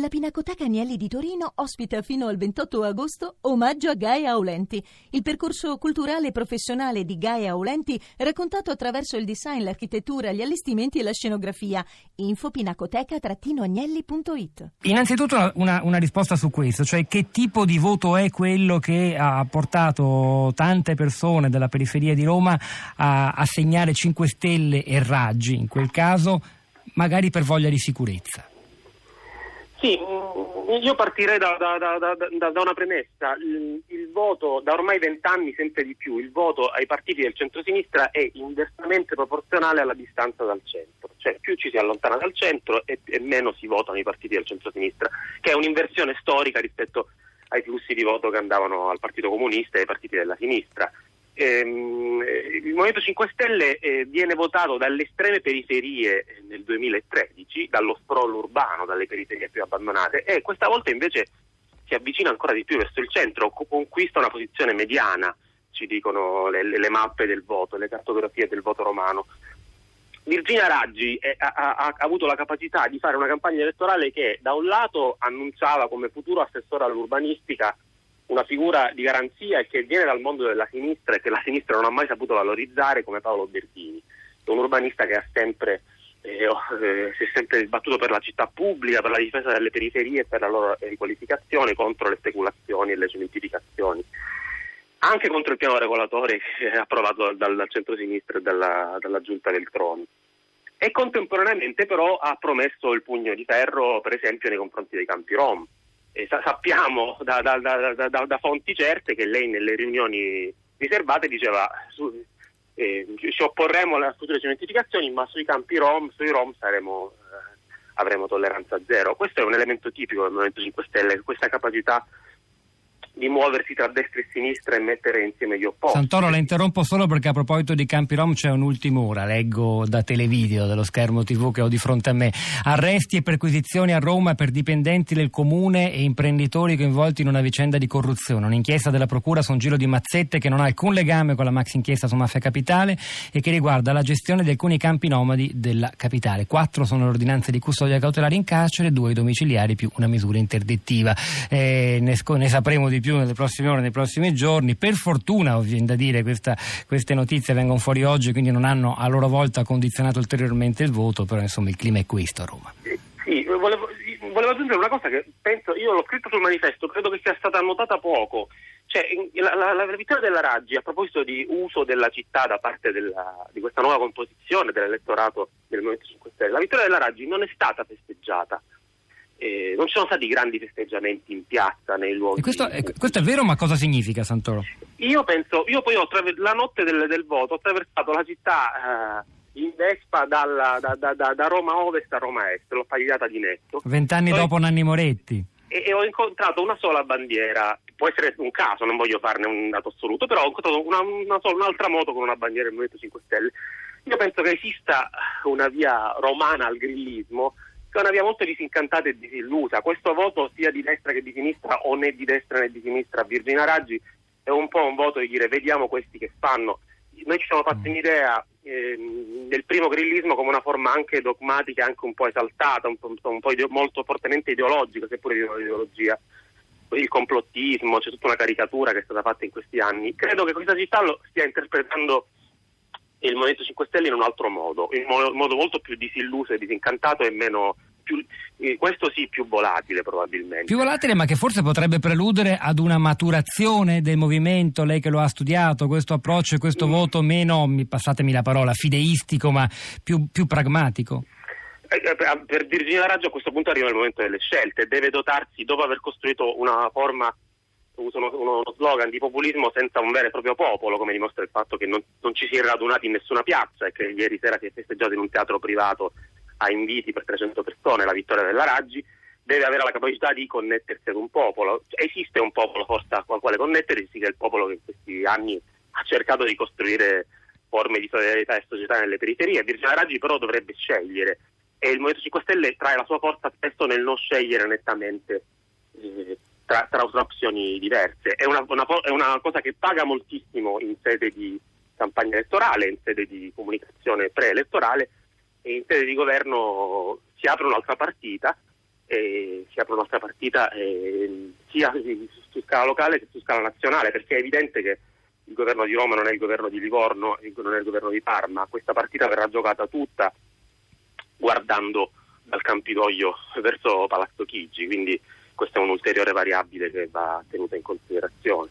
La Pinacoteca Agnelli di Torino ospita fino al 28 agosto Omaggio a Gaia Aulenti, il percorso culturale e professionale di Gaia Aulenti raccontato attraverso il design, l'architettura, gli allestimenti e la scenografia. Info pinacoteca-agnelli.it Innanzitutto una, una risposta su questo, cioè che tipo di voto è quello che ha portato tante persone della periferia di Roma a assegnare 5 stelle e raggi, in quel caso magari per voglia di sicurezza? Sì, mm, io partirei da, da, da, da una premessa. Il, il, voto, da ormai vent'anni sempre di più, il voto ai partiti del centro-sinistra è inversamente proporzionale alla distanza dal centro. Cioè più ci si allontana dal centro e, e meno si votano i partiti del centro-sinistra, che è un'inversione storica rispetto ai flussi di voto che andavano al Partito Comunista e ai partiti della sinistra ehm, il Movimento 5 Stelle eh, viene votato dalle estreme periferie nel 2013, dallo sprawl urbano, dalle periferie più abbandonate e questa volta invece si avvicina ancora di più verso il centro, conquista una posizione mediana, ci dicono le, le mappe del voto, le cartografie del voto romano. Virginia Raggi è, ha, ha, ha, avuto la capacità di fare una campagna elettorale che da un lato annunciava come futuro assessore all'urbanistica una figura di garanzia che viene dal mondo della sinistra e che la sinistra non ha mai saputo valorizzare come Paolo Bertini, un urbanista che sempre, eh, eh, si è sempre battuto per la città pubblica, per la difesa delle periferie e per la loro riqualificazione contro le speculazioni e le cementificazioni. Anche contro il piano regolatore approvato dal centro-sinistra e dalla, dalla giunta del Trono. E contemporaneamente però ha promesso il pugno di ferro, per esempio, nei confronti dei campi rom eh, sappiamo da, da, da, da, fonti certe che lei nelle riunioni riservate diceva su, eh, ci opporremo alle future cementificazioni ma sui campi rom, sui rom saremo, eh, avremo tolleranza zero. Questo è un elemento tipico del Movimento 5 Stelle, questa capacità di muoversi tra destra e sinistra e mettere insieme gli opposti. Santoro, la interrompo solo perché a proposito di Campi Rom c'è un'ultima ora, leggo da televideo dello schermo TV che ho di fronte a me. Arresti e perquisizioni a Roma per dipendenti del comune e imprenditori coinvolti in una vicenda di corruzione. Un'inchiesta della Procura su un giro di mazzette che non ha alcun legame con la maxi inchiesta su Mafia Capitale e che riguarda la gestione di alcuni campi nomadi della capitale. Quattro sono le ordinanze di custodia cautelare in carcere, due domiciliari più una misura interdittiva. Eh, ne, ne sapremo di più più nelle prossime ore, nei prossimi giorni. Per fortuna, viene da dire, questa, queste notizie vengono fuori oggi, quindi non hanno a loro volta condizionato ulteriormente il voto, però insomma il clima è questo a Roma. Sì, volevo, volevo aggiungere una cosa che penso, io l'ho scritto sul manifesto, credo che sia stata notata poco. Cioè, la, la, la vittoria della Raggi, a proposito di uso della città da parte della, di questa nuova composizione dell'elettorato del Movimento 5 Stelle, la vittoria della Raggi non è stata festeggiata eh, non ci sono stati grandi festeggiamenti in piazza nei luoghi. Questo è, questo, è, vero, ma cosa significa Santoro? Io penso, io poi ho traver- la notte del, del, voto ho attraversato la città eh, in Vespa dalla, da, da, da, da, Roma Ovest a Roma Est, l'ho tagliata di netto. Vent'anni dopo Nanni Moretti. E, e, ho incontrato una sola bandiera, può essere un caso, non voglio farne un dato assoluto, però ho incontrato una, una sola, un'altra moto con una bandiera del Movimento 5 Stelle. Io penso che esista una via romana al grillismo che è una via molto disincantata e disillusa. Questo voto sia di destra che di sinistra o né di destra né di sinistra a Virginia Raggi è un po' un voto di dire vediamo questi che fanno. Noi ci siamo fatti mm. un'idea eh, del primo grillismo come una forma anche dogmatica, anche un po' esaltata, un po', un po ideo- molto fortemente ideologica, seppure di un'ideologia. Il complottismo, c'è tutta una caricatura che è stata fatta in questi anni. Credo che questa città lo stia interpretando il Movimento 5 Stelle in un altro modo, in modo, modo molto più disilluso e disincantato e meno più, eh, questo sì più volatile probabilmente. Più volatile ma che forse potrebbe preludere ad una maturazione del movimento, lei che lo ha studiato, questo approccio e questo mm. voto meno, passatemi la parola, fideistico ma più, più pragmatico. Eh, eh, per Virginia Raggio a questo punto arriva il momento delle scelte, deve dotarsi, dopo aver costruito una forma uso uno, slogan di populismo senza un vero e proprio popolo, come dimostra il fatto che non, non, ci si è radunati in nessuna piazza e che ieri sera si è festeggiato in un teatro privato a inviti per 300 persone la vittoria della Raggi, deve avere la capacità di connettersi ad un popolo. Esiste un popolo forse al quale connettersi, che è il popolo che in questi anni ha cercato di costruire forme di solidarietà e società nelle periferie. Virginia Raggi però dovrebbe scegliere e il Movimento 5 Stelle trae la sua forza spesso nel non scegliere nettamente eh, tra, tra, opzioni diverse. È una, una, è una, cosa che paga moltissimo in sede di campagna elettorale, in sede di comunicazione preelettorale e in sede di governo si apre un'altra partita eh, si apre un'altra partita eh, sia su scala locale che su scala nazionale, perché è evidente che il governo di Roma non è il governo di Livorno, non è il governo di Parma, questa partita verrà giocata tutta guardando dal Campidoglio verso Palazzo Chigi, quindi questa è un'ulteriore variabile che va tenuta in considerazione.